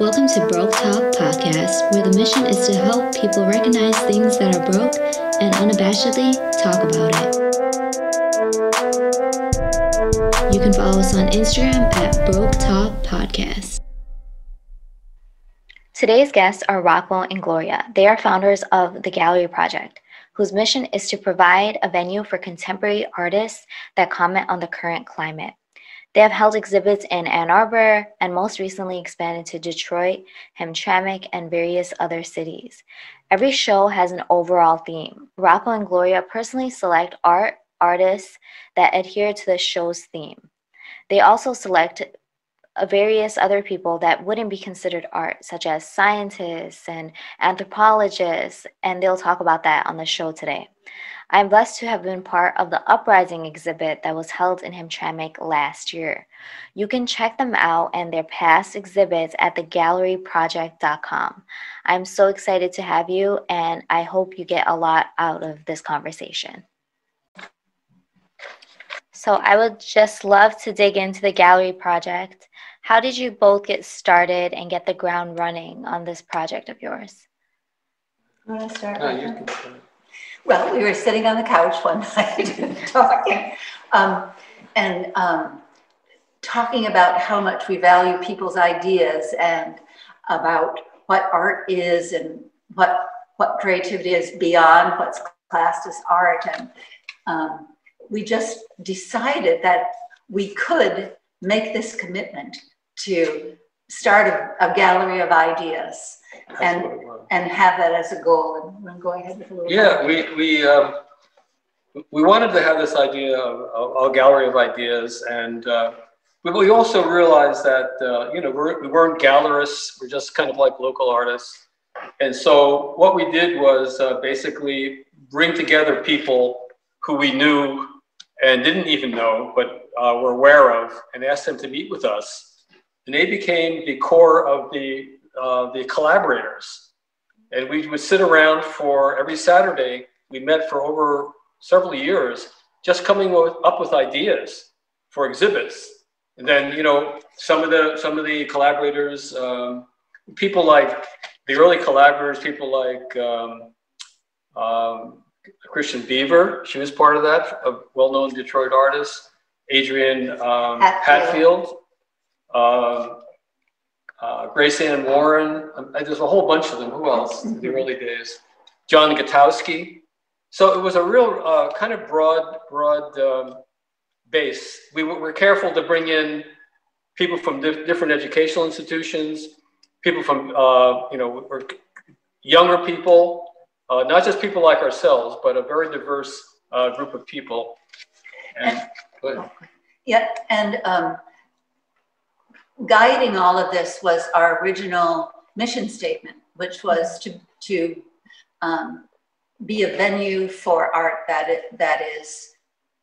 Welcome to Broke Talk Podcast, where the mission is to help people recognize things that are broke and unabashedly talk about it. You can follow us on Instagram at Broke Talk Podcast. Today's guests are Rocco and Gloria. They are founders of the Gallery Project, whose mission is to provide a venue for contemporary artists that comment on the current climate. They have held exhibits in Ann Arbor and most recently expanded to Detroit, Hamtramck, and various other cities. Every show has an overall theme. Rocco and Gloria personally select art artists that adhere to the show's theme. They also select uh, various other people that wouldn't be considered art, such as scientists and anthropologists, and they'll talk about that on the show today. I'm blessed to have been part of the Uprising exhibit that was held in Hamtramck last year. You can check them out and their past exhibits at thegalleryproject.com. I'm so excited to have you, and I hope you get a lot out of this conversation. So, I would just love to dig into the Gallery Project. How did you both get started and get the ground running on this project of yours? You want to start? No, Well, we were sitting on the couch one night talking, um, and um, talking about how much we value people's ideas and about what art is and what what creativity is beyond what's classed as art. And um, we just decided that we could make this commitment to start a, a gallery of ideas That's And- what it was. and have that as a goal. And going ahead with a little. Yeah, we, we, um, we wanted to have this idea of a gallery of ideas and, uh, but we also realized that, uh, you know, we're, we weren't gallerists, we're just kind of like local artists. And so what we did was uh, basically bring together people who we knew and didn't even know, but uh, were aware of, and asked them to meet with us. And they became the core of the, uh, the collaborators. And we would sit around for every Saturday. We met for over several years, just coming with, up with ideas for exhibits. And then, you know, some of the some of the collaborators, um, people like the early collaborators, people like um, um, Kristin Beaver. She was part of that, a well-known Detroit artist. Adrian um, Hatfield. Hatfield. Um, uh, Grace Ann Warren. Um, there's a whole bunch of them. Who else? in the early days. John Gutowski. So it was a real uh, kind of broad, broad um, base. We were, were careful to bring in people from di- different educational institutions, people from, uh, you know, or younger people, uh, not just people like ourselves, but a very diverse uh, group of people. And, but, Yeah, and um, guiding all of this was our original mission statement, which was to, to um, be a venue for art that, it, that is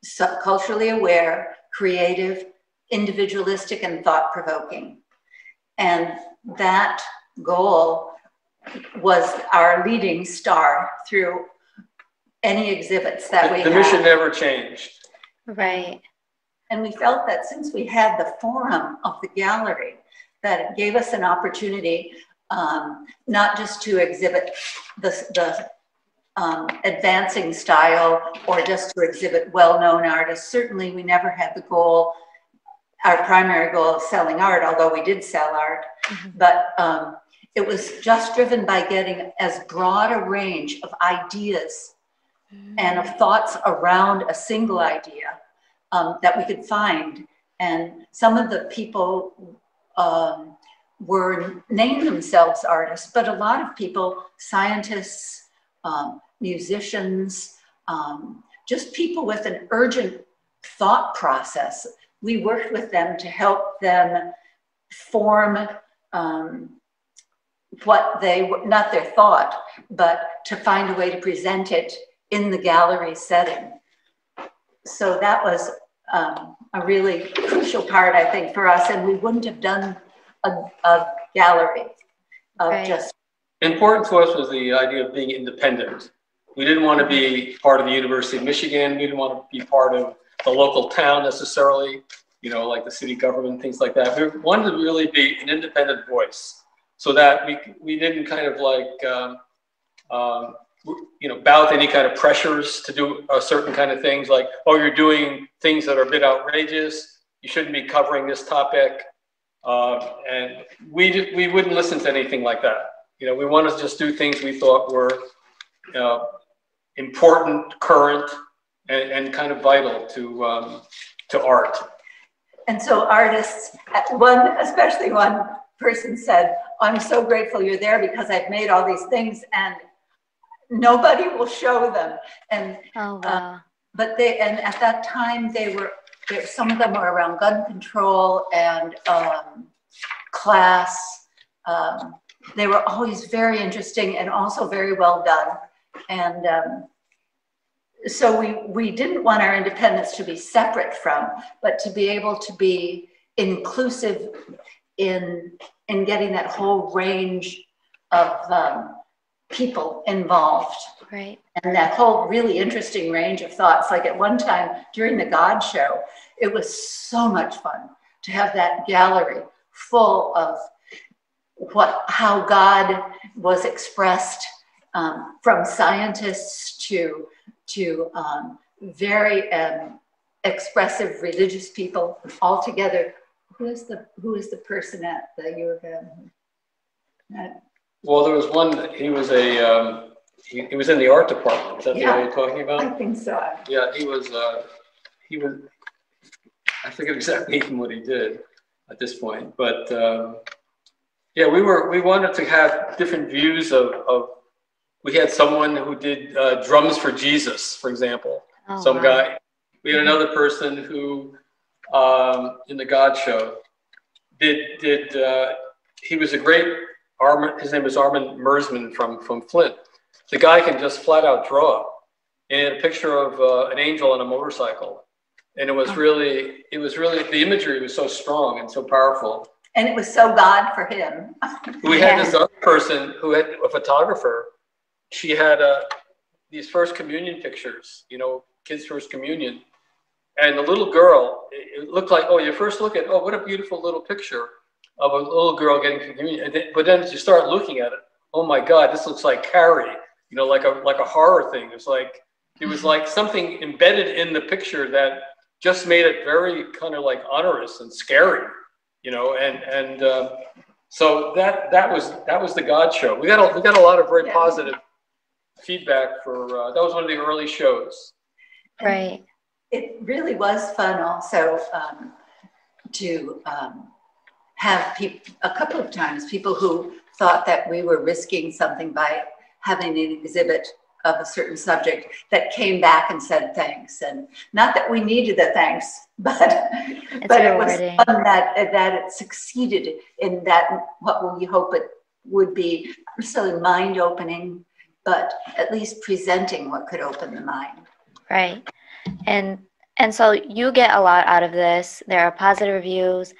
sub- culturally aware, creative, individualistic, and thought provoking. And that goal was our leading star through any exhibits that we the, the had. mission never changed. Right. And we felt that since we had the forum of the gallery, that it gave us an opportunity um, not just to exhibit the, the um, advancing style or just to exhibit well-known artists. Certainly, we never had the goal, our primary goal of selling art, although we did sell art. Mhm. But um, it was just driven by getting as broad a range of ideas and of thoughts around a single idea um, that we could find. And some of the people um, were named themselves artists, but a lot of people, scientists, um, musicians, um, just people with an urgent thought process. We worked with them to help them form um, what they, not their thought, but to find a way to present it in the gallery setting. So that was um, a really crucial part, I think, for us, and we wouldn't have done a, a gallery of Right. just, Important to us was the idea of being independent. We didn't want to be part of the University of Michigan. We didn't want to be part of the local town necessarily, you know, like the city government, things like that. We wanted to really be an independent voice. so that we, we didn't kind of like, um, um, you know, bow to any kind of pressures to do a certain kind of things like, oh, you're doing things that are a bit outrageous. You shouldn't be covering this topic. Uh, and we, we wouldn't listen to anything like that. You know, we wanted to just do things we thought were uh, important, current, and, and, kind of vital to, um, to art. And so artists, one, especially one person said, I'm so grateful you're there because I've made all these things and nobody will show them. And oh, uh, wow. uh, but they and at that time they were there, some of them were around gun control and um, class. Um, they were always very interesting and also very well done. And um, so we we didn't want our independence to be separate from, but to be able to be inclusive in in getting that whole range of um, people involved. Right. And that whole really interesting range of thoughts. Like at one time during the God show, it was so much fun to have that gallery full of what how God was expressed um, from scientists to to um, very um, expressive religious people all together. Who is the who is the person at the U of M? Well, there was one, he was a, um, he, he was in the art department. Is that the Yeah. one you're talking I about? think so. Yeah, he was, uh, he was, I forget exactly what he did at this point, but, um, yeah, we were, we wanted to have different views of, of, we had someone who did, uh, drums for Jesus, for example. Oh, Some wow. guy, we had another person who, um, in the God Show, did, did, uh, he was a great Armin, his name is Armin Mersmann from, from Flint. The guy can just flat out draw. And he had a picture of uh, an angel on a motorcycle. And it was really, it was really, the imagery was so strong and so powerful. And it was so God for him. We had this other person who had a photographer. She had uh, these first communion pictures, you know, kids' first communion. And the little girl, it looked like, oh, you first look at, oh, what a beautiful little picture of a little girl getting communion. Then, but then as you start looking at it, oh my God, this looks like Carrie, you know, like a like a horror thing. It's like it was like something embedded in the picture that just made it very kind of like onerous and scary, you know. And and uh, so that that was that was the God show. We got a, we got a lot of very Yeah. positive feedback for uh, that was one of the early shows. Right. It really was fun also um, to um, have a couple of times, people who thought that we were risking something by having an exhibit of a certain subject that came back and said thanks. And not that we needed the thanks, but, but it was fun that, that it succeeded in that, what we hope it would be, necessarily mind opening, but at least presenting what could open the mind. Right. And and so you get a lot out of this. There are positive reviews.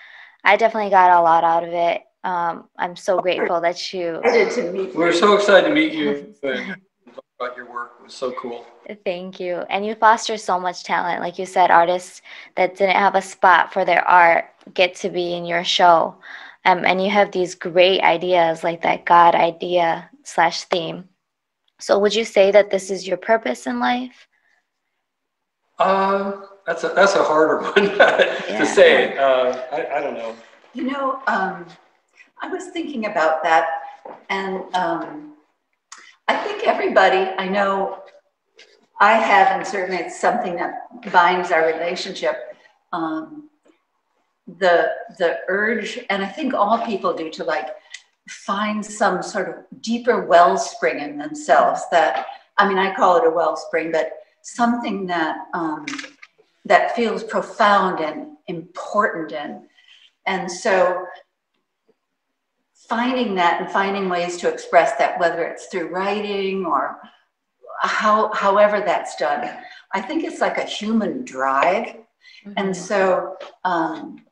I definitely got a lot out of it. Um, I'm so grateful that you Excited to meet We're so excited to meet you and talk about your work. It was so cool. Thank you. And you foster so much talent. Like you said, artists that didn't have a spot for their art get to be in your show. Um, and you have these great ideas like that God idea slash theme. So would you say that this is your purpose in life? Uh, that's a that's a harder one to say. Uh, I, I don't know. You know, um, I was thinking about that, and um, I think everybody I know, I have, and certainly it's something that binds our relationship. Um, the the urge, and I think all people do to like find some sort of deeper wellspring in themselves. That I mean, I call it a wellspring, but something that um, that feels profound and important and and so finding that and finding ways to express that, whether it's through writing or how, however that's done, I think it's like a human drive. And so, um,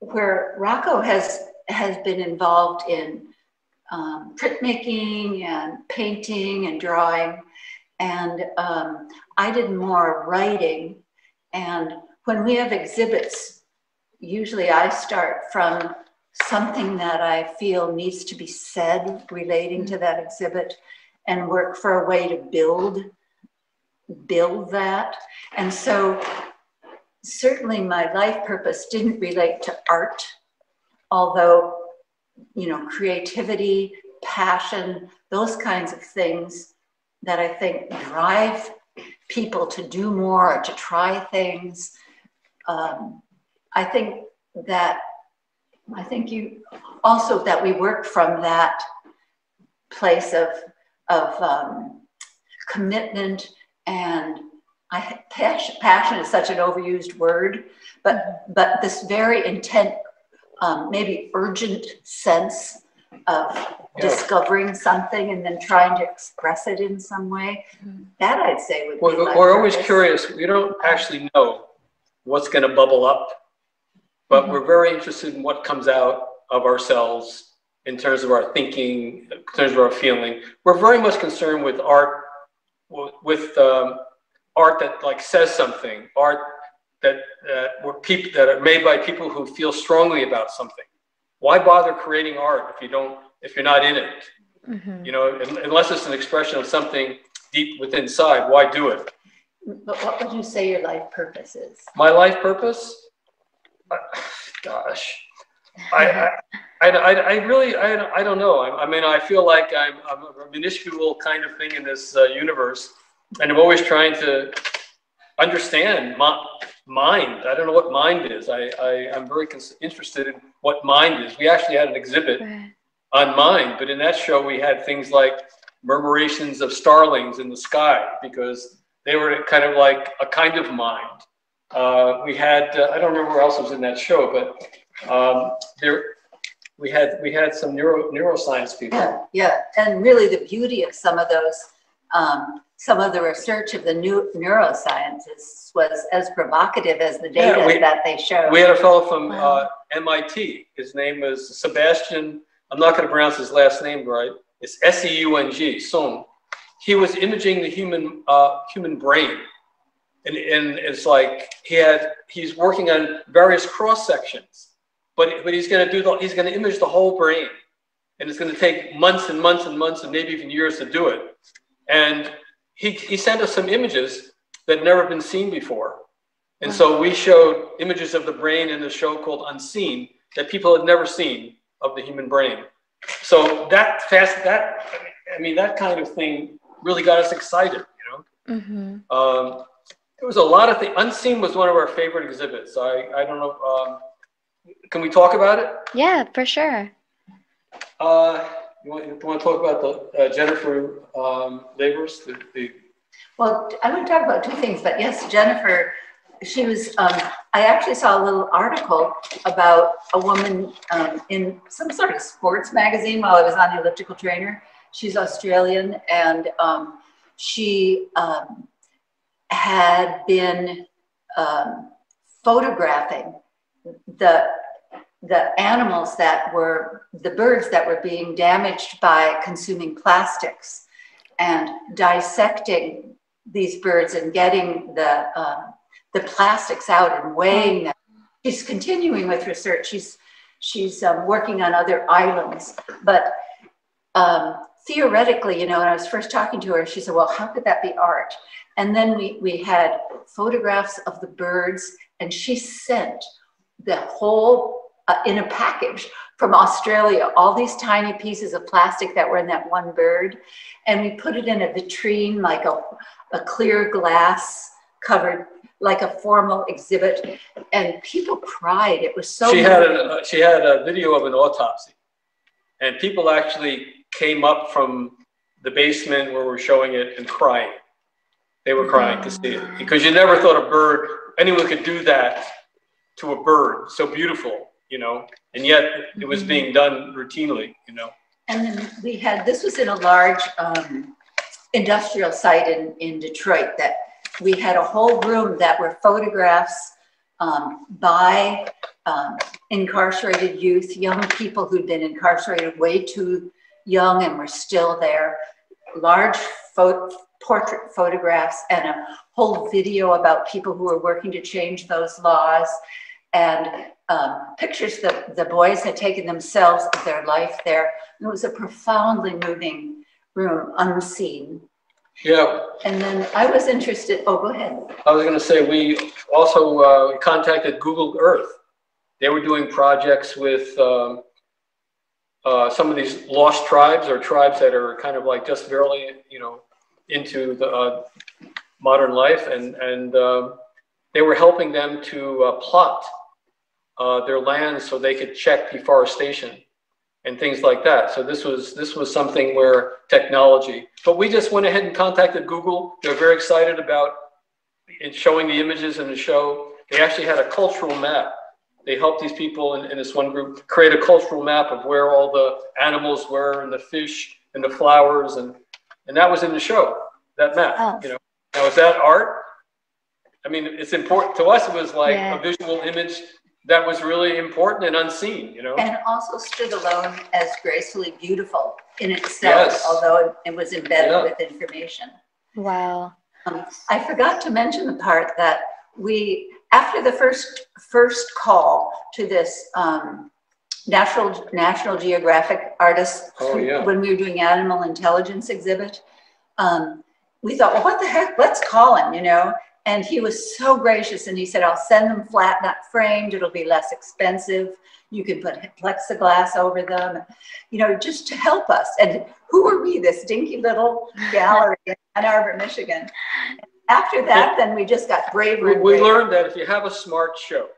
where Rocco has has been involved in um, printmaking and painting and drawing, and um, I did more writing. And when we have exhibits, usually I start from something that I feel needs to be said relating to that exhibit and work for a way to build build that. And so certainly my life purpose didn't relate to art, although you know creativity, passion, those kinds of things that I think drive people to do more, to try things. Um, I think that I think you also that we work from that place of of um, commitment and I passion, passion is such an overused word, but but this very intent, um, maybe urgent sense of yeah. discovering something and then trying to express it in some way. Mm-hmm. That I'd say would well, be. We're always curious. We don't actually know what's going to bubble up but mm-hmm. we're very interested in what comes out of ourselves in terms of our thinking, in terms of our feeling. We're very much concerned with art, with um, art that like says something, art that uh, were people that are made by people who feel strongly about something. Why bother creating art if you don't, if you're not in it? Mm-hmm. You know, unless it's an expression of something deep within inside, why do it? But what would you say your life purpose is? My life purpose? gosh, I, I, I, I, really, I, I don't know. I, I mean, I feel like I'm, I'm a minuscule kind of thing in this uh, universe, and I'm always trying to understand my, mind. I don't know what mind is. I, I, I'm very interested in what mind is. We actually had an exhibit right. on mind, but in that show we had things like murmurations of starlings in the sky because they were kind of like a kind of mind. Uh, we had uh, I don't remember who else was in that show, but um, there we had we had some neuro neuroscience people. Yeah, yeah, and really the beauty of some of those. Um, some of the research of the new neuroscientists was as provocative as the data yeah, we, that they showed. We had a fellow from wow. uh, MIT. His name was Sebastian. I'm not going to pronounce his last name right. It's S E U N G. Sung. He was imaging the human uh, human brain and, and it's like he had he's working on various cross sections but but he's going to do the he's going to image the whole brain and it's going to take months and months and months and maybe even years to do it and he, he sent us some images that had never been seen before and so we showed images of the brain in a show called unseen that people had never seen of the human brain so that fast that i mean that kind of thing really got us excited you know mm-hmm. um, there was a lot of things. Unseen was one of our favorite exhibits. I, I don't know. Um, can we talk about it? Yeah, for sure. Uh, you, want, you want to talk about the uh, Jennifer um, Lavers? The, the... Well, I want to talk about two things, but yes, Jennifer, she was, um, I actually saw a little article about a woman um, in some sort of sports magazine while I was on the elliptical trainer. She's Australian and um, she um, had been um, photographing the the animals that were the birds that were being damaged by consuming plastics and dissecting these birds and getting the um, the plastics out and weighing them. She's continuing with research. She's she's um, working on other islands, but um, theoretically, you know, when I was first talking to her, she said, "Well, how could that be art?" And then we, we had photographs of the birds, and she sent the whole uh, in a package from Australia, all these tiny pieces of plastic that were in that one bird. And we put it in a vitrine, like a, a clear glass covered, like a formal exhibit. And people cried. It was so. She had a, she had a video of an autopsy, and people actually came up from the basement where we're showing it and crying. They were crying to see it because you never thought a bird, anyone could do that to a bird so beautiful, you know, and yet it was being done routinely, you know. And then we had, this was in a large um, industrial site in, in Detroit that we had a whole room that were photographs um, by um, incarcerated youth, young people who'd been incarcerated way too young and were still there. Large photo, portrait photographs and a whole video about people who are working to change those laws. and um, pictures that the boys had taken themselves of their life there. It was a profoundly moving room, unseen. Yeah, And then I was interested, oh, go ahead. I was going to say we also uh, contacted Google Earth. They were doing projects with um, uh, some of these lost tribes or tribes that are kind of like just barely, you know, into the uh, modern life, and and um, they were helping them to uh, plot uh, their lands so they could check deforestation and things like that. So this was this was something where technology. But we just went ahead and contacted Google. They're very excited about showing the images in the show. They actually had a cultural map. They helped these people in, in this one group create a cultural map of where all the animals were and the fish and the flowers and and that was in the show. That map. Oh. You know. Now is that art? I mean, it's important to us. It was like Yeah. a visual image that was really important and unseen. You know. And also stood alone as gracefully beautiful in itself, Yes. although it was embedded Yeah. with information. Wow. Um, I forgot to mention the part that we, after the first, first call to this um, National, National Geographic artist, Oh, yeah. when we were doing animal intelligence exhibit, um, we thought, well, what the heck, let's call him, you know? And he was so gracious and he said, I'll send them flat, not framed, it'll be less expensive. You can put plexiglass over them, you know, just to help us. And who are we, this dinky little gallery in Ann Arbor, Michigan? After that, then we just got braver We, and we braver. learned that if you have a smart show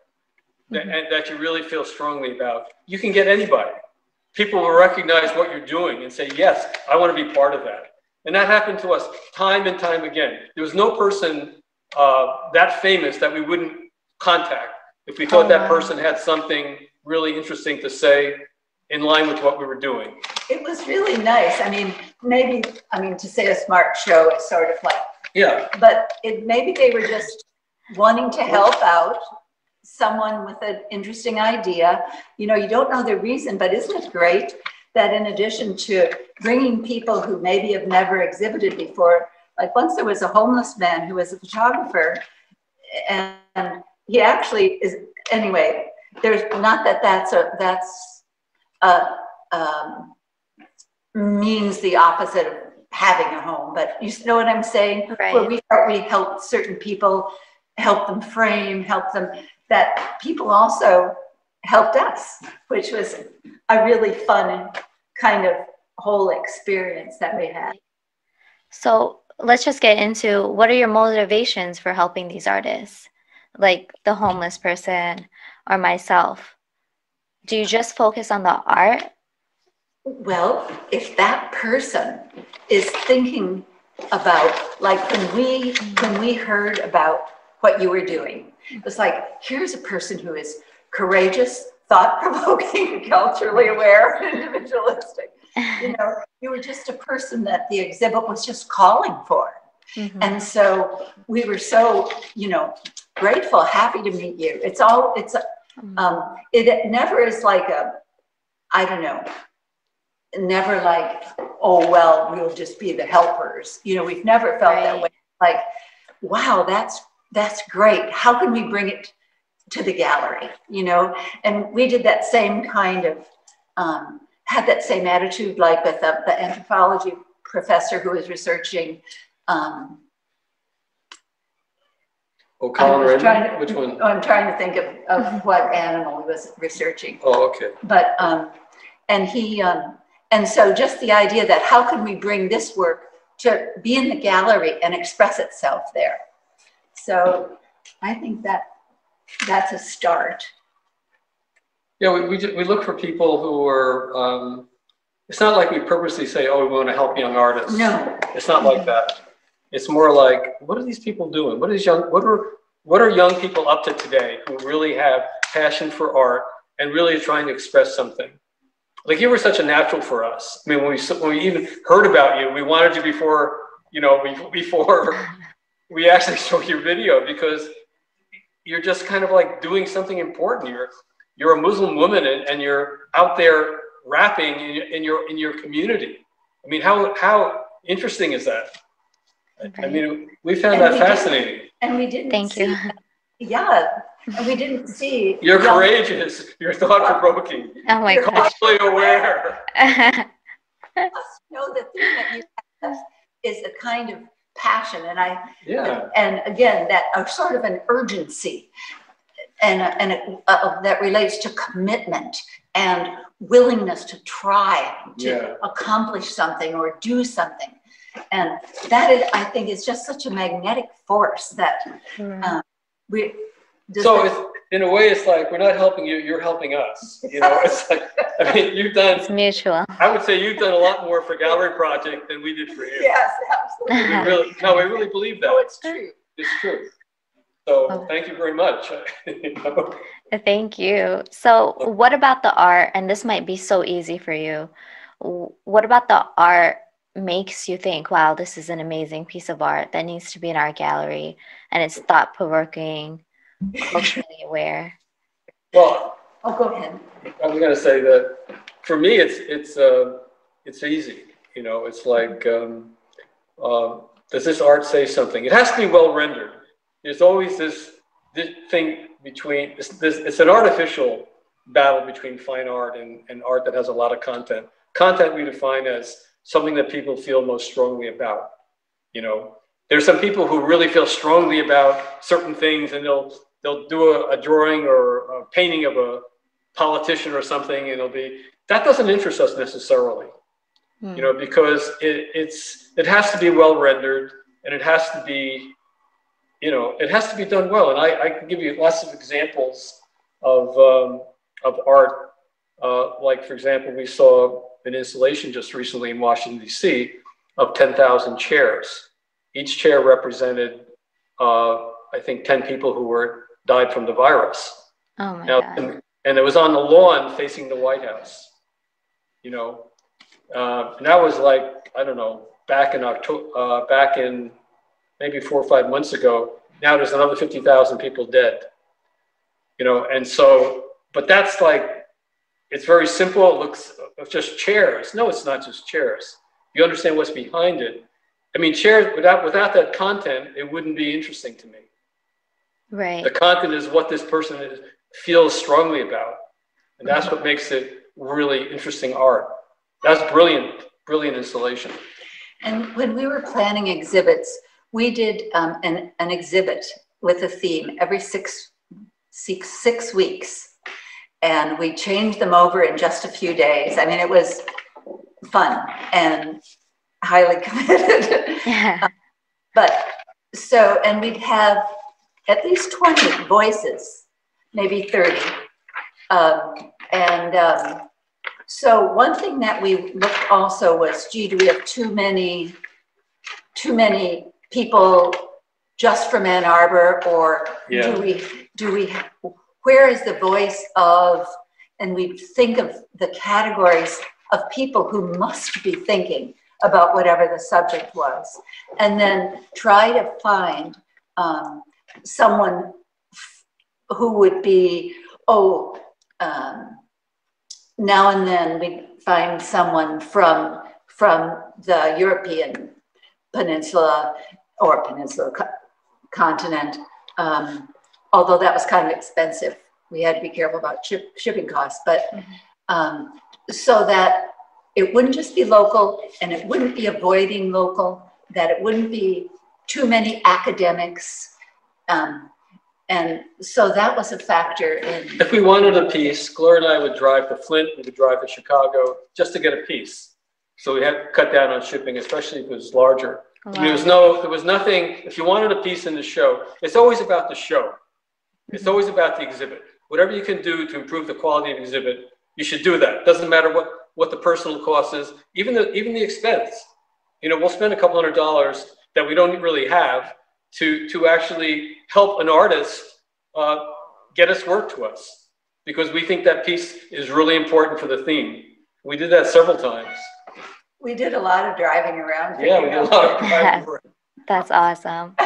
that, Mhm. and that you really feel strongly about, you can get anybody. People will recognize what you're doing and say, yes, I want to be part of that. And that happened to us time and time again. There was no person uh, that famous that we wouldn't contact if we thought Oh, that wow. person had something really interesting to say in line with what we were doing. It was really nice. I mean, maybe, I mean, to say a smart show, it's sort of like, Yeah, but it, maybe they were just wanting to help out someone with an interesting idea. You know, you don't know the reason, but isn't it great that in addition to bringing people who maybe have never exhibited before, like once there was a homeless man who was a photographer, and he actually is, anyway, there's not that that's a, that's a, um, means the opposite of having a home, but you know what I'm saying? Right. Where we we helped certain people, help them frame, help them, that people also helped us, which was a really fun kind of whole experience that we had. So let's just get into what are your motivations for helping these artists, like the homeless person or myself? Do you just focus on the art? Well, if that person is thinking about, like when we, when we heard about what you were doing, it was like, here's a person who is courageous, thought-provoking, culturally aware, individualistic. You know, you were just a person that the exhibit was just calling for. Mhm. And so we were so, you know, grateful, happy to meet you. It's all, it's, um, it never is like a, I don't know, never like, oh, well, we'll just be the helpers. You know, we've never felt that way. Like, wow, that's, that's great. How can we bring it to the gallery? You know, and we did that same kind of, um, had that same attitude like with the, the anthropology professor who was researching, um, Oh, was to- which one? I'm trying to think of, of what animal he was researching. Oh, okay. But, um, and he, um, and so just the idea that how can we bring this work to be in the gallery and express itself there? So I think that that's a start. Yeah, we, we, we look for people who are, um, it's not like we purposely say, oh, we want to help young artists. No, It's not like that. It's more like, what are these people doing? What is young, what are, what are young people up to today who really have passion for art and really are trying to express something? Like you were such a natural for us. I mean, when we, when we even heard about you, we wanted you before, you know, before we actually saw your video because you're just kind of like doing something important. You're, you're a Muslim woman and, and you're out there rapping in, your- in your, in your community. I mean, how, how interesting is that? I mean, we found And that we did- fascinating. and we didn't Thank see you. yeah, and we didn't see. You're young- courageous. You're thought provoking. Oh my You're gosh. Culturally aware. us know the thing that you have is a kind of passion, and I, Yeah. and again, that a sort of an urgency, and and it, uh, that relates to commitment and willingness to try to Yeah. accomplish something or do something, and that is, I think, is just such a magnetic force that Mm. we. So that- it's, in a way, it's like we're not helping you, you're helping us. You know, it's like, I mean, you've done, It's mutual. I would say you've done a lot more for Gallery Project than we did for you. yes, absolutely. We really, no, we really believe that. No, that. it's true. It's true. So Oh. thank you very much. You know? Thank you. So, what about the art? And this might be so easy for you. What about the art makes you think, wow, this is an amazing piece of art that needs to be in our gallery and it's thought provoking, culturally aware? Well I'll go ahead. I'm gonna say that for me, it's, it's, uh, it's easy, you know, it's like, um, uh, does this art say something? It has to be well rendered. There's always this, this thing between, it's, this, it's an artificial battle between fine art and, and art that has a lot of content. Content we define as something that people feel most strongly about, you know. There's some people who really feel strongly about certain things and they'll, they'll do a, a drawing or a painting of a politician or something and it'll be, that doesn't interest us necessarily Hmm. you know, because it, it's it has to be well rendered and it has to be, you know, it has to be done well. And I, I can give you lots of examples of um, of art. Uh, like for example, we saw an installation just recently in Washington D.C. of ten thousand chairs. Each chair represented, uh, I think, ten people who were died from the virus. Oh my Now, God. and, and it was on the lawn facing the White House. You know, uh, and that was like I don't know back in October, uh, back in maybe four or five months ago. Now there's another fifty thousand people dead. You know, and so, but that's like it's very simple. It looks it's just chairs. No, it's not just chairs. You understand what's behind it. I mean, chairs without without that content, it wouldn't be interesting to me. Right. The content is what this person is, feels strongly about. And that's what mm-hmm. makes it really interesting art. That's brilliant, brilliant installation. And when we were planning exhibits, we did um, an, an exhibit with a theme every six, six, six weeks. And we changed them over in just a few days. I mean, it was fun and highly committed. Yeah. But so, and we'd have at least 20 voices, maybe 30. Um, and um, so one thing that we looked also was, gee, do we have too many, too many people just from Ann Arbor? Or Yeah. do we, do we, where is the voice of, and we think of the categories of people who must be thinking about whatever the subject was. And then try to find um, someone who would be, oh, um, now and then we find someone from from the European peninsula or peninsula co- continent. Um, although that was kind of expensive, we had to be careful about ship, shipping costs. But um, so that it wouldn't just be local, and it wouldn't be avoiding local. That it wouldn't be too many academics. Um, and so that was a factor in, If we wanted a piece, Gloria and I would drive to Flint, we would drive to Chicago just to get a piece. So we had to cut down on shipping, especially if it was larger. There was no, there was nothing, if you wanted a piece in the show, it's always about the show. It's always about the exhibit. Whatever you can do to improve the quality of the exhibit, you should do that. Doesn't matter what, what the personal cost is, even the, even the expense. You know, we'll spend a couple hundred dollars that we don't really have to, to actually help an artist uh, get us work to us because we think that piece is really important for the theme. We did that several times. We did a lot of driving around. Yeah, we did a lot of driving around. That's awesome.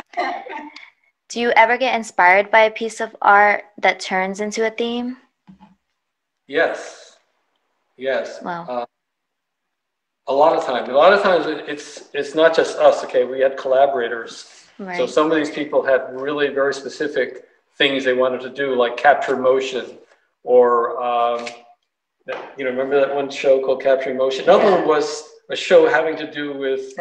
Do you ever get inspired by a piece of art that turns into a theme? Yes, yes. Wow. Uh, a lot of times, a lot of times it's it's not just us. Okay, we had collaborators. Right. So some of these people had really very specific things they wanted to do, like capture motion, or um, you know, remember that one show called Capturing Motion? Another one was a show having to do with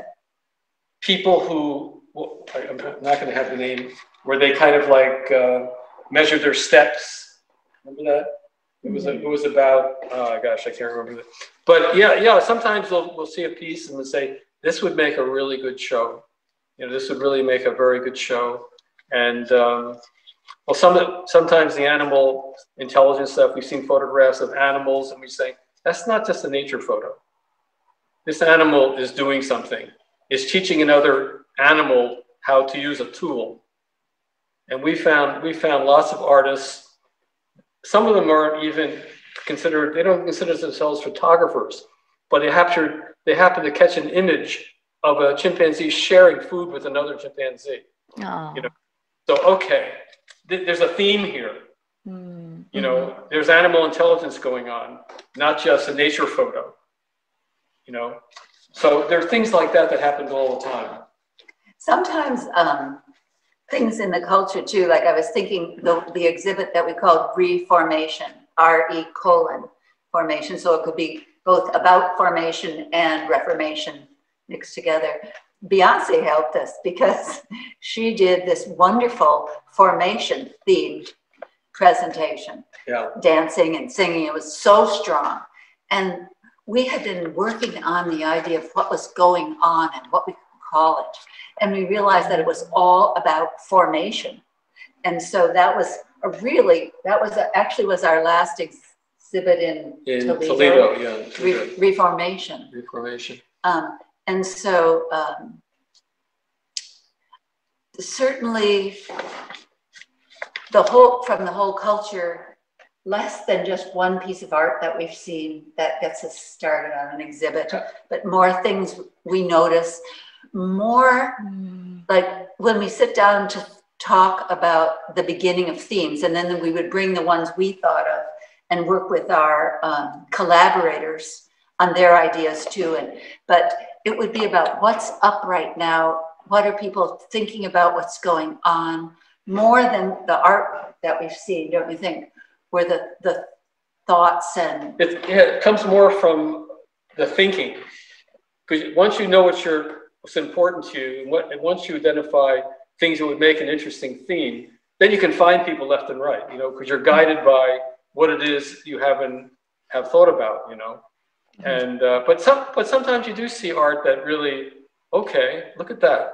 people who well, I'm not going to have the name where they kind of like uh, measure their steps. Remember that? It was it was about oh gosh I can't remember that. But yeah yeah sometimes we'll we'll see a piece and we'll say this would make a really good show. You know this would really make a very good show. And um, well some sometimes the animal intelligence stuff we've seen photographs of animals and we say that's not just a nature photo. This animal is doing something. Is teaching another animal how to use a tool. And we found we found lots of artists some of them aren't even considered, they don't consider themselves photographers, but they happen, they happen to catch an image of a chimpanzee sharing food with another chimpanzee. You know, so okay, th- there's a theme here. Mm. You know, there's animal intelligence going on, not just a nature photo. You know, so there are things like that that happen all the time. Sometimes um, things in the culture too, like I was thinking the, the exhibit that we called reformation, R-E colon formation. So it could be both about formation and reformation mixed together. Beyonce helped us because she did this wonderful formation themed presentation, Yeah. dancing and singing. It was so strong. And we had been working on the idea of what was going on and what we could call it. And we realized that it was all about formation. And so that was a really, that was a, actually was our last exhibit in, In Toledo. Toledo, yeah. Re- reformation. Reformation. Um, and so um, certainly the whole, from the whole culture, less than just one piece of art that we've seen that gets us started on an exhibit, but more things we notice, more Mm. like when we sit down to talk about the beginning of themes, and then we would bring the ones we thought of and work with our um, collaborators on their ideas too. And but it would be about what's up right now. What are people thinking about? What's going on? More than the art that we've seen, don't you think? Where the the thoughts and It, yeah, it comes more from the thinking. Because once you know what you're, what's important to you, and, what, and once you identify things that would make an interesting theme, then you can find people left and right, you know, because you're guided by what it is you haven't have thought about, you know. And uh, but some but sometimes you do see art that really, okay, look at that.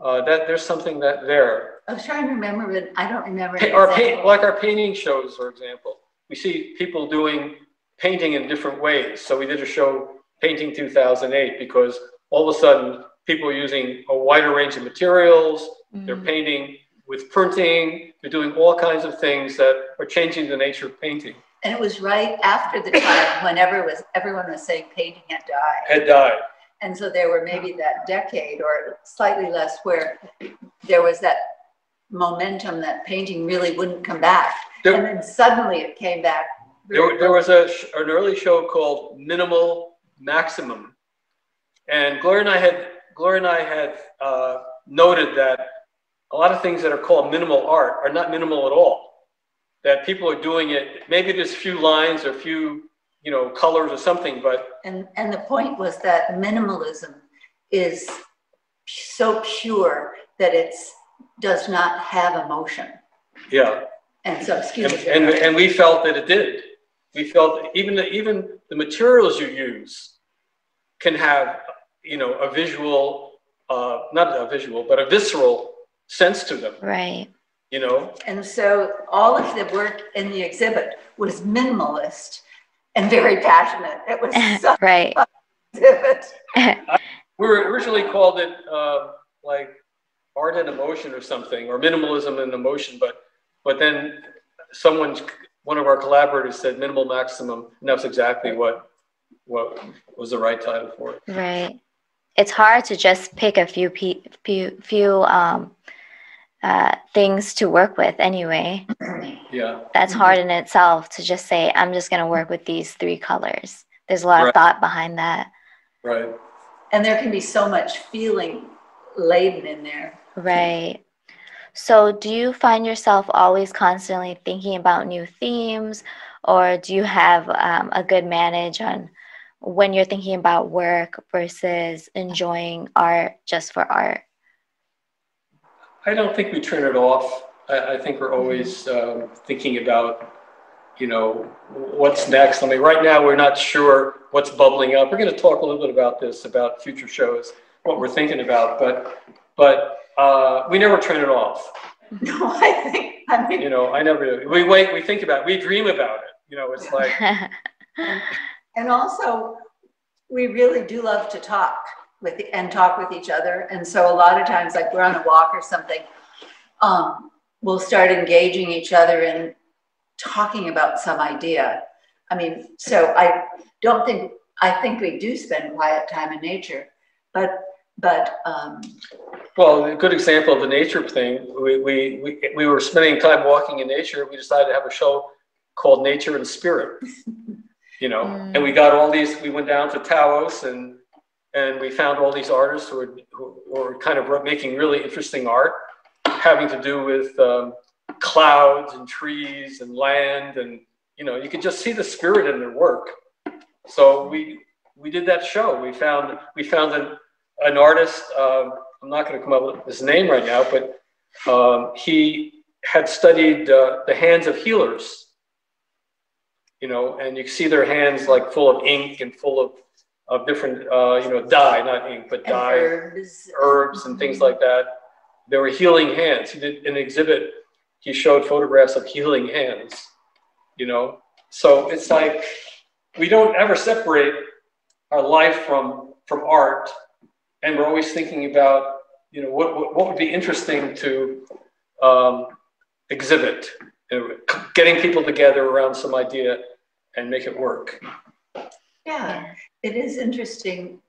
Uh, that there's something that there. I was trying to remember, but I don't remember. Pa- our paint, like our painting shows, for example, we see people doing painting in different ways. So we did a show, Painting 2008, because all of a sudden people are using a wider range of materials. They're Mm. painting with printing. They're doing all kinds of things that are changing the nature of painting. And it was right after the time whenever was everyone was saying painting had died. Had died. And so there were maybe that decade or slightly less where there was that momentum that painting really wouldn't come back. There- And then suddenly it came back. There, there was a, sh- an early show called Minimal Maximum, and Gloria and I had Gloria and I had uh, noted that a lot of things that are called minimal art are not minimal at all. That people are doing it. Maybe there's a few lines or a few, you know, colors or something, but And, and the point was that minimalism is so pure that it's does not have emotion. yeah. And so, excuse And, me. and, and we felt that it did. We felt that even the, even the materials you use can have, you know, a visual, uh, not a visual, but a visceral sense to them. Right. You know, And so all of the work in the exhibit was minimalist and very passionate. It was so right. exhibit. we were originally called it uh, like art and emotion or something, or minimalism and emotion, but but then someone, one of our collaborators said minimal maximum, and that's exactly what what was the right title for it. Right. It's hard to just pick a few pe- few few um, uh, things to work with anyway. Yeah. That's hard in itself to just say I'm just going to work with these three colors. There's a lot of thought behind that. Right. And there can be so much feeling laden in there. Right. So, do you find yourself always constantly thinking about new themes, or do you have um, a good manage on when you're thinking about work versus enjoying art just for art? I don't think we turn it off. I, I think we're always um, thinking about, you know, what's next. I mean, right now we're not sure what's bubbling up. We're going to talk a little bit about this, about future shows, what we're thinking about, but but uh, we never turn it off. No, I think, I mean, You know, I never. We wait. We think about. it. We dream about it. You know, it's like and also, we really do love to talk with, and talk with each other. And so a lot of times, like we're on a walk or something, um, we'll start engaging each other in talking about some idea. I mean, so I don't think, I think we do spend quiet time in nature, but, but, um, Well, a good example of the nature thing, we, we, we, we were spending time walking in nature. We decided to have a show called Nature and Spirit. You know, and we got all these, we went down to Taos and, and we found all these artists who were, who were kind of making really interesting art having to do with um, clouds and trees and land. And, you know, you could just see the spirit in their work. So we, we did that show. We found, we found an, an artist, um, I'm not going to come up with his name right now, but um, he had studied uh, the hands of healers. You know, and you see their hands like full of ink and full of, of different, uh, you know, dye, not ink, but and dye, herbs. herbs and things like that. There were healing hands. He did an exhibit. He showed photographs of healing hands. You know, so it's like we don't ever separate our life from from art, and we're always thinking about you know what what, what would be interesting to um, exhibit, you know, getting people together around some idea and make it work. Yeah, it is interesting,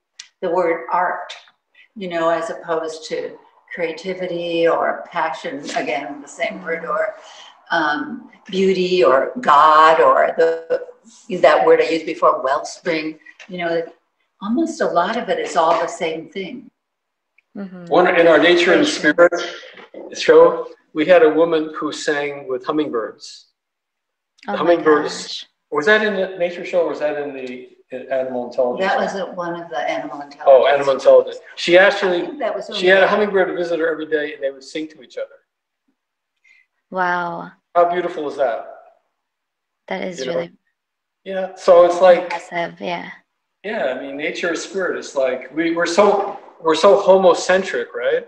the word art, you know, as opposed to creativity or passion, again, the same word, or um, beauty or God or the, that word I used before, wellspring, you know, almost a lot of it is all the same thing. Mhm. One in our nature and spirit show, we had a woman who sang with hummingbirds. Oh hummingbirds. Was that in the nature show or was that in the in animal intelligence? That was at one of the animal intelligence. Oh, animal intelligence. She I actually, think that was. she had a hummingbird visit her every day and they would sing to each other. Wow, How beautiful is that? that is You know, really Yeah, so it's like, impressive. Yeah. yeah, I mean, nature is spirit. It's like, we, we're so, we're so homocentric, right?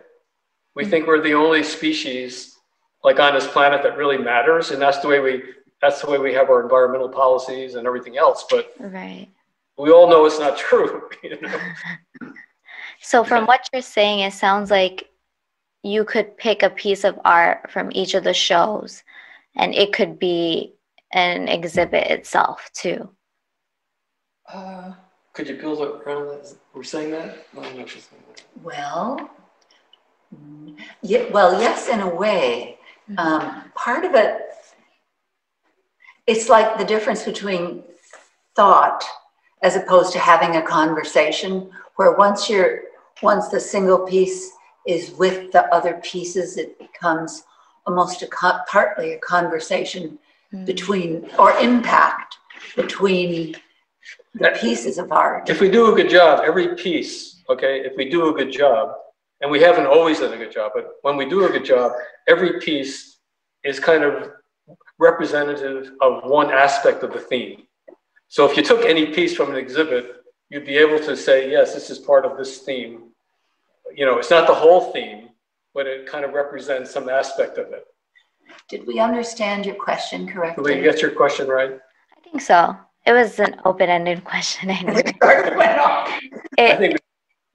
We think we're the only species like on this planet that really matters. And that's the way we, that's the way we have our environmental policies and everything else. But Right. We all know it's not true. You know? So, from what you're saying, it sounds like you could pick a piece of art from each of the shows, and it could be an exhibit itself, too. Uh, could you build around that? We're saying that? I don't know if she's saying that. Well, yeah, well, yes, in a way. Um, part of it, it's like the difference between thought as opposed to having a conversation, where once you're, once the single piece is with the other pieces, it becomes almost a co- partly a conversation Mm. between or impact between the pieces of art. If we do a good job, every piece, okay, if we do a good job, and we haven't always done a good job, but when we do a good job, every piece is kind of representative of one aspect of the theme. So if you took any piece from an exhibit, you'd be able to say, yes, this is part of this theme. You know, it's not the whole theme, but it kind of represents some aspect of it. Did we understand your question correctly? Did we get your question right? I think so. It was an open ended question. Anyway. Ricardo went off. I It, think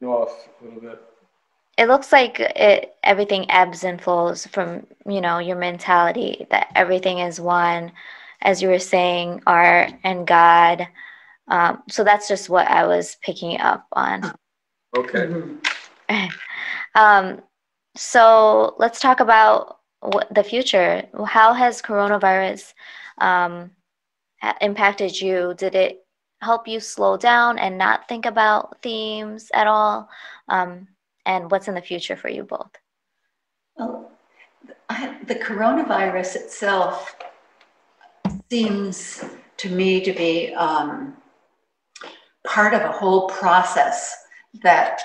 we went off a little bit. it looks like it, everything ebbs and flows from, you know, your mentality that everything is one, as you were saying, art and God. Um, so that's just what I was picking up on. Okay. Um, so let's talk about what the future. How has coronavirus um, impacted you? Did it help you slow down and not think about themes at all? Um, and what's in the future for you both? Well, I, the coronavirus itself seems to me to be um, part of a whole process that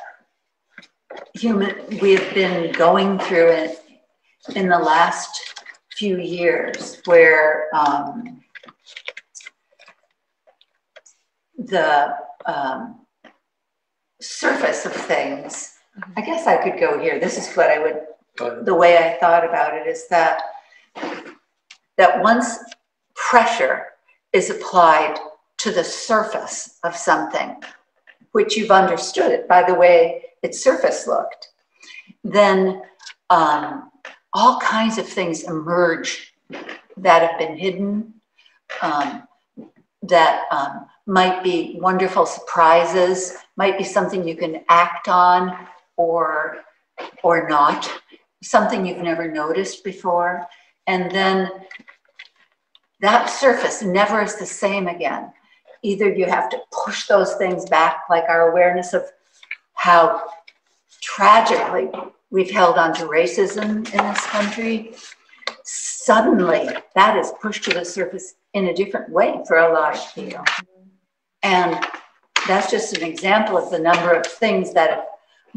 human we've been going through it in the last few years where um, the um, surface of things i guess i could go here. This is what i would the way i thought about it is that that once pressure is applied to the surface of something which you've understood it by the way its surface looked, then um, all kinds of things emerge that have been hidden, um, that um, might be wonderful surprises, might be something you can act on or, or not, something you've never noticed before. And then that surface never is the same again. Either you have to push those things back, like our awareness of how tragically we've held on to racism in this country. Suddenly, that is pushed to the surface in a different way for a lot of people. And that's just an example of the number of things that have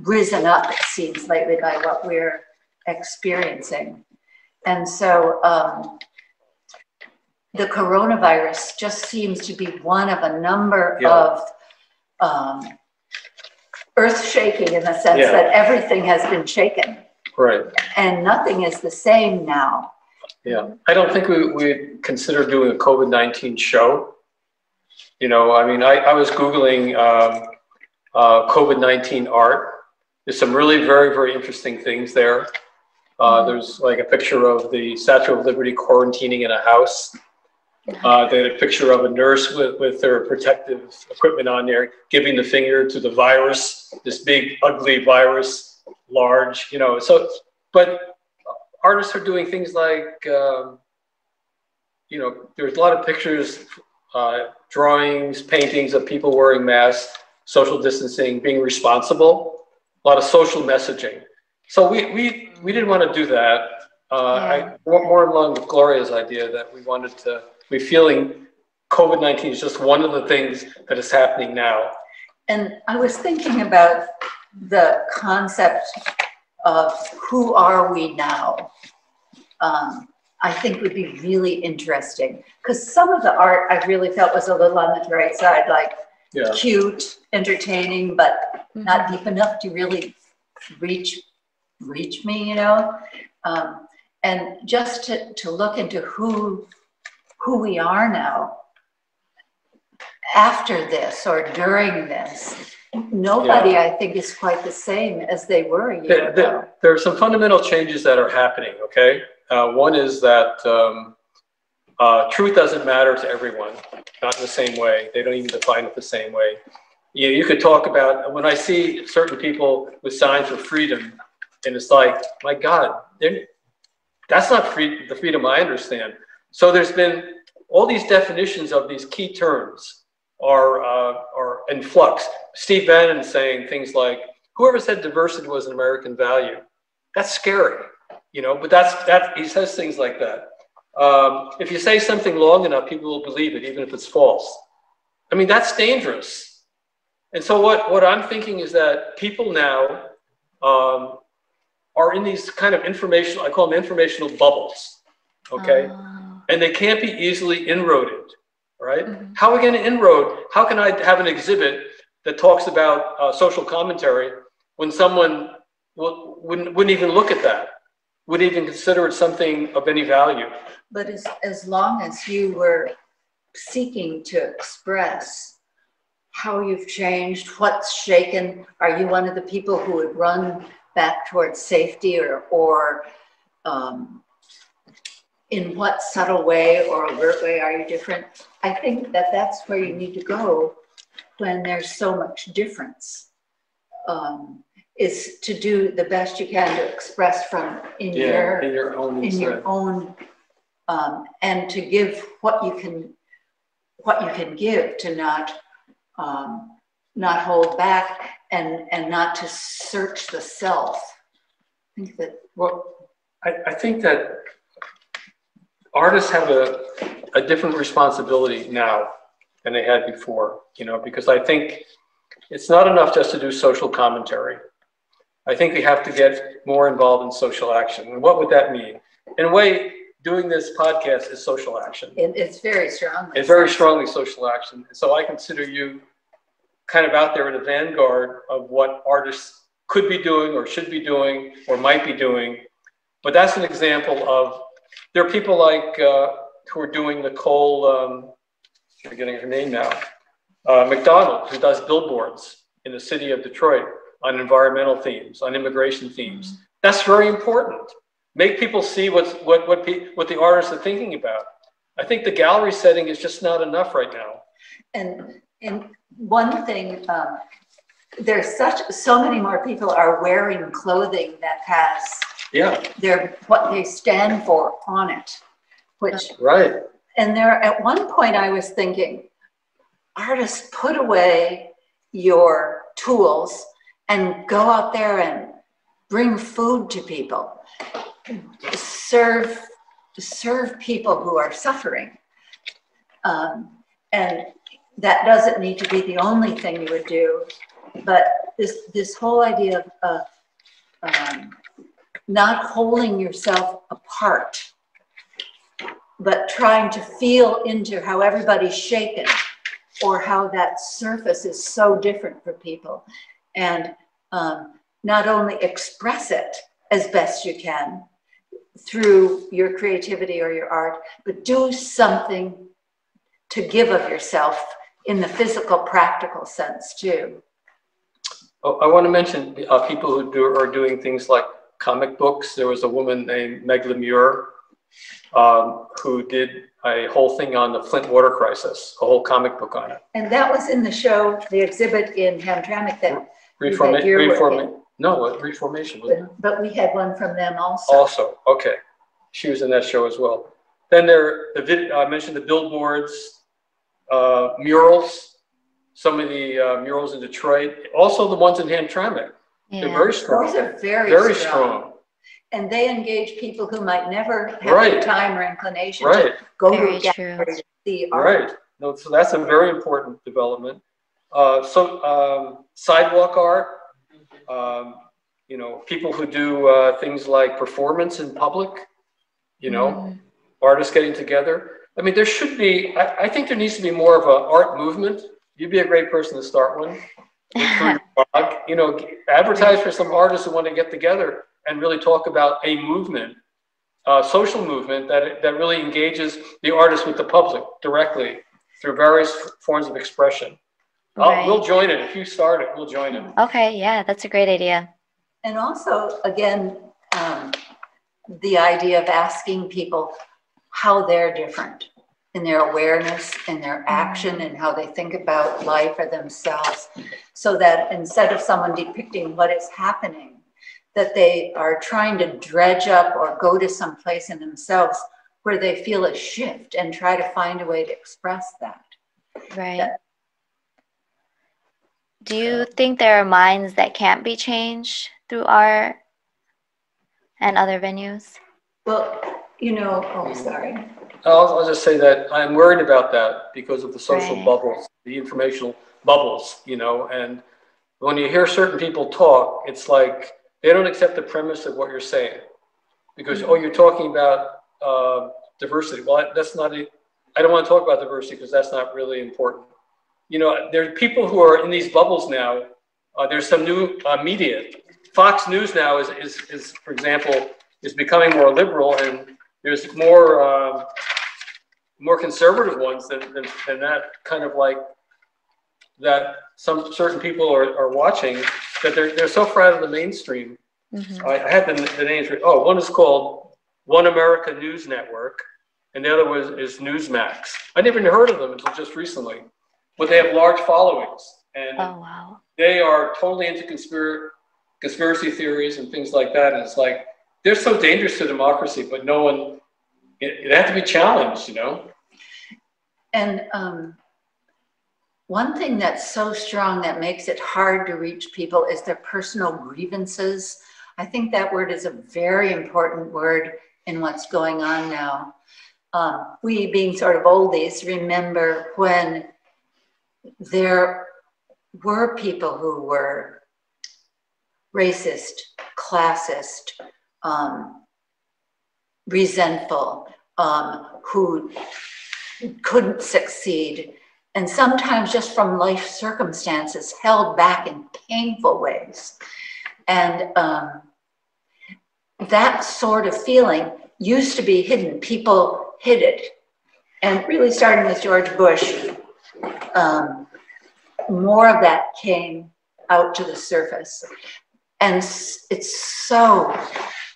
risen up, it seems lately, by what we're experiencing. And so um, the coronavirus just seems to be one of a number yeah. of um, earth shaking in the sense Yeah. that everything has been shaken Right, and nothing is the same now. yeah. I don't think we, we consider doing a COVID-19 show. You know, I mean, I, I was Googling, um, uh, COVID-19 art. There's some really very, very interesting things there. Uh, mm-hmm. there's like a picture of the Statue of Liberty quarantining in a house. Uh, they had a picture of a nurse with, with their protective equipment on there, giving the finger to the virus, this big, ugly virus, large, you know. So, but artists are doing things like, um, you know, there's a lot of pictures, uh, drawings, paintings of people wearing masks, social distancing, being responsible, a lot of social messaging. So we, we, we didn't want to do that. Uh, yeah. I, more along with Gloria's idea that we wanted to we're feeling COVID 19 is just one of the things that is happening now. And I was thinking about the concept of who are we now? Um, I think would be really interesting because some of the art I really felt was a little on the right side, like yeah. cute, entertaining, but mm-hmm. not deep enough to really reach reach me, you know. Um, and just to, to look into who who we are now after this or during this. Nobody, yeah. I think, is quite the same as they were a year there, ago. There, are some fundamental changes that are happening, okay? Uh, one is that um, uh, truth doesn't matter to everyone, not in the same way. They don't even define it the same way. You, you could talk about, when I see certain people with signs for freedom, and it's like, my God, that's not free, the freedom I understand. So there's been all these definitions of these key terms are, uh, are in flux. Steve Bannon saying things like, whoever said diversity was an American value, that's scary, you know, but that's, that, he says things like that. Um, if you say something long enough, people will believe it, even if it's false. I mean, that's dangerous. And so what, what I'm thinking is that people now um, are in these kind of informational, I call them informational bubbles, okay? Uh and they can't be easily inroaded, right? Mm-hmm. How are we going to inroad? How can I have an exhibit that talks about uh, social commentary when someone will, wouldn't, wouldn't even look at that, wouldn't even consider it something of any value? But as, as long as you were seeking to express how you've changed, what's shaken, are you one of the people who would run back towards safety or, or um, in what subtle way or overt way are you different? I think that that's where you need to go when there's so much difference. Um, is to do the best you can to express from in yeah, your in your own in your own um, and to give what you can what you can give to not um, not hold back and and not to search the self. I think that well I, I think that artists have a, a different responsibility now than they had before, you know, because I think it's not enough just to do social commentary. I think we have to get more involved in social action. And what would that mean? In a way, doing this podcast is social action. It, it's very strong. It's very strongly social action. So I consider you kind of out there in the vanguard of what artists could be doing or should be doing or might be doing. But that's an example of there are people like uh, who are doing Nicole, um, I'm forgetting her name now, uh, McDonald, who does billboards in the city of Detroit on environmental themes, on immigration themes. Mm-hmm. That's very important. Make people see what's, what, what, pe- what the artists are thinking about. I think the gallery setting is just not enough right now. And, and one thing, um, there's such, so many more people are wearing clothing that has yeah. They're what they stand for on it, which. Right. And there, at one point I was thinking, artists, put away your tools and go out there and bring food to people. Serve, serve people who are suffering. Um, and that doesn't need to be the only thing you would do, but this, this whole idea of, of um, not holding yourself apart, but trying to feel into how everybody's shaken or how that surface is so different for people. And um, not only express it as best you can through your creativity or your art, but do something to give of yourself in the physical, practical sense too. Oh, I want to mention uh, people who do, are doing things like comic books. There was a woman named Meg Lemure um, who did a whole thing on the Flint water crisis, a whole comic book on it. And that was in the show, the exhibit in Hamtramck that Reforma- reforma- no, reformation. But, but we had one from them also. Also, okay. She was in that show as well. Then there, the vid, I mentioned the billboards, uh, murals, some of the uh, murals in Detroit, also the ones in Hamtramck. Yeah. They're very strong. Those are very, very strong. strong. And they engage people who might never have right. the time or inclination right. to go very to to see art. Right. No, so that's a very important development. Uh, so um, sidewalk art, um, you know, people who do uh, things like performance in public, you know, mm. artists getting together. I mean, there should be, I, I, think there needs to be more of an art movement. You'd be a great person to start one. You know, advertise for some artists who want to get together and really talk about a movement, a social movement that, that really engages the artist with the public directly through various forms of expression. Right. we'll join it. If you start it, we'll join it. Okay, yeah, that's a great idea. And also, again, um, the idea of asking people how they're different in their awareness and their action mm. and how they think about life or themselves, so that instead of someone depicting what is happening, that they are trying to dredge up or go to some place in themselves where they feel a shift and try to find a way to express that. Right. That, do you think there are minds that can't be changed through art and other venues? Well, you know, oh, sorry. I'll, I'll just say that I'm worried about that because of the social right. bubbles, the informational bubbles, you know, and when you hear certain people talk, it's like they don't accept the premise of what you're saying because, mm-hmm. oh, you're talking about uh, diversity. Well, that's not, i don't want to talk about diversity because that's not really important you know, there are people who are in these bubbles now. Uh, there's some new uh, media. Fox News now is, is, is, for example, is becoming more liberal, and there's more uh, more conservative ones than, than, than, that kind of like that some certain people are, are watching that they're, they're so far out of the mainstream. Mm-hmm. I, I, had the, the names. Oh, one is called One America News Network, and the other was is Newsmax. I never even heard of them until just recently but they have large followings, and oh, wow. they are totally into conspiracy conspiracy theories and things like that. And it's like they're so dangerous to democracy, but no one it, it has to be challenged, you know. And um, one thing that's so strong that makes it hard to reach people is their personal grievances. I think that word is a very important word in what's going on now. Um, we, being sort of oldies, remember when there were people who were racist, classist, um, resentful, um, who couldn't succeed, and sometimes just from life circumstances held back in painful ways. And um, that sort of feeling used to be hidden. People hid it. And really, starting with George Bush, um, more of that came out to the surface. And it's so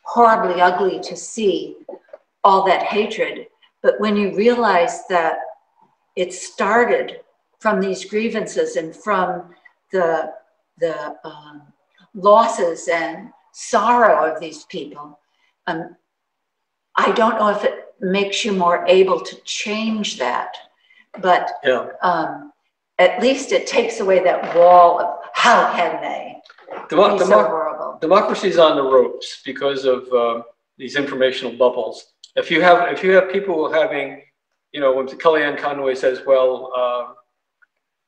horribly ugly to see all that hatred. But when you realize that it started from these grievances and from the, the um, losses and sorrow of these people, um, I don't know if it makes you more able to change that, but Yeah. um, at least it takes away that wall of how can they be so demo- horrible. is on the ropes because of uh, these informational bubbles. If you have if you have people having, you know, when Kellyanne Conway says, "Well, uh,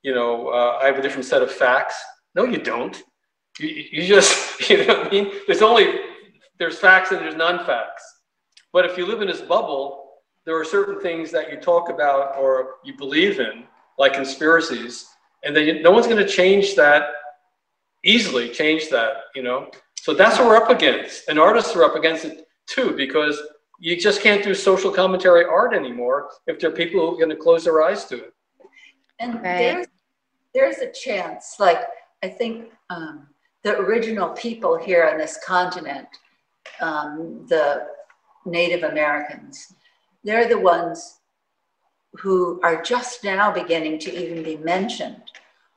you know, uh, I have a different set of facts," no, you don't. You, you just, you know what I mean? There's only there's facts and there's non-facts. But if you live in this bubble, there are certain things that you talk about or you believe in, like conspiracies, and then you, no one's going to change that easily. Change that, you know. So that's what we're up against, and artists are up against it too, because you just can't do social commentary art anymore if there are people who are going to close their eyes to it. And Right. there's, there's a chance, like, I think um, the original people here on this continent, um, the Native Americans, they're the ones who are just now beginning to even be mentioned,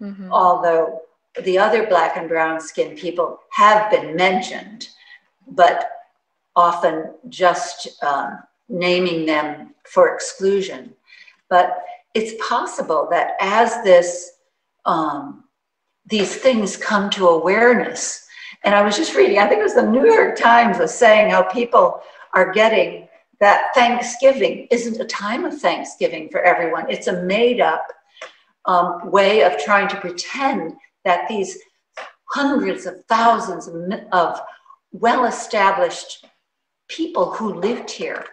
Mhm. although the other black and brown skinned people have been mentioned, but often just um, naming them for exclusion. But it's possible that as this um, these things come to awareness, and I was just reading, I think it was the New York Times was saying how people are getting that Thanksgiving isn't a time of Thanksgiving for everyone. It's a made up um, way of trying to pretend that these hundreds of thousands of, well established people who lived here,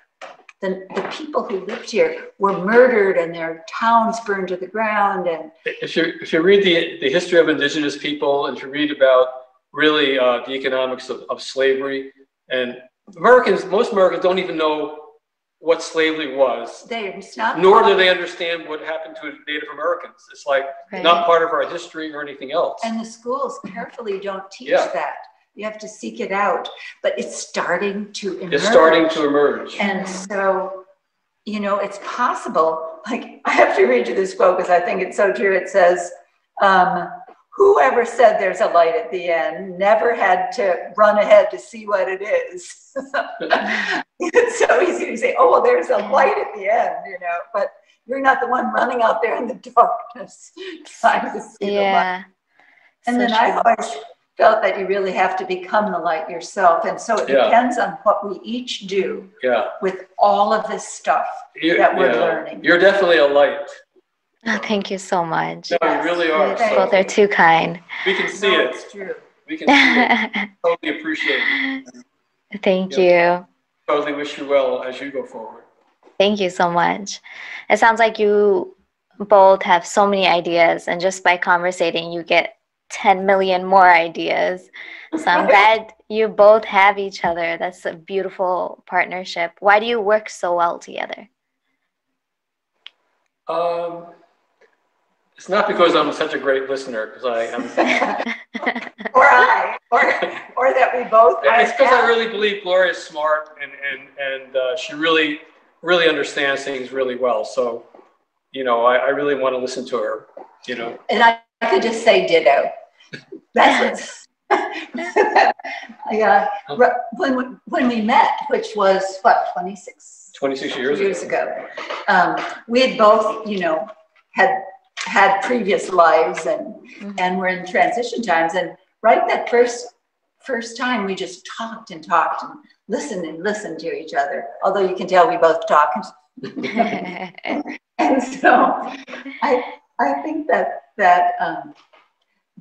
the, the people who lived here were murdered and their towns burned to the ground. And If you if you read the the history of indigenous people, and you read about really uh, the economics of, of slavery, and Americans, most Americans don't even know what slavery was, they, not. nor do they understand what happened to Native Americans. It's like Right. not part of our history or anything else. And the schools carefully don't teach Yeah. that. You have to seek it out, but it's starting to emerge. It's starting to emerge. And so, you know, it's possible. Like, I have to read you this quote because I think it's so true. It says, um, Whoever said there's a light at the end never had to run ahead to see what it is. it's so easy to say, Oh, well, there's a light at the end, you know, but you're not the one running out there in the darkness trying to see the light. Yeah. And So then I've always felt that you really have to become the light yourself. And so it Yeah. depends on what we each do yeah. with all of this stuff You- that we're yeah. learning. You're definitely a light. Oh, thank you so much. No, you really are. Thank Both are too kind. We can see No, it. It's true. We can see it. Totally appreciate it. Thank Yeah. you. Totally wish you well as you go forward. Thank you so much. It sounds like you both have so many ideas, and just by conversating, you get 10 million more ideas. So I'm glad you both have each other. That's a beautiful partnership. Why do you work so well together? Um, it's not because I'm such a great listener, because I am. Or I, or, or that we both. It's because I really believe Gloria's smart and and and uh, she really really understands things really well. So, you know, I, I really want to listen to her. You know, And I I could just say ditto. That's what's. Yeah, when, we- when we met, which was what, 26? 26 years, years ago. ago. Um, we had both, you know, had had previous lives and Mhm. and were in transition times. And right that first first time we just talked and talked and listened and listened to each other. Although you can tell we both talk. and so I I think that that um,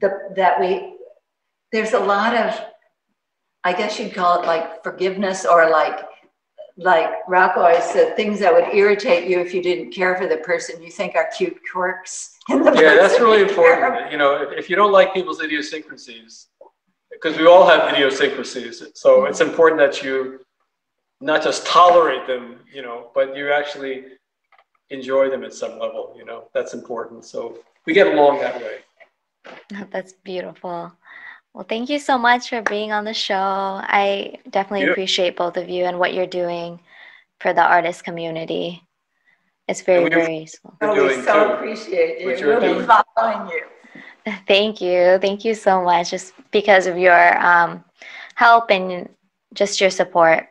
the that we there's a lot of I guess you'd call it like forgiveness or like like Rocco always said, things that would irritate you if you didn't care for the person you think are cute quirks. yeah, that's really important. You know, if, if you don't like people's idiosyncrasies, because we all have idiosyncrasies, so mm-hmm. it's important that you not just tolerate them, you know, but you actually enjoy them at some level. You know, that's important. So we get along that way. That's beautiful. Well, thank you so much for being on the show. I definitely appreciate both of you and what you're doing for the artist community. It's very, very useful. Oh, we so too. appreciate you. We'll be following you. Thank you. Thank you so much just because of your um, help and just your support.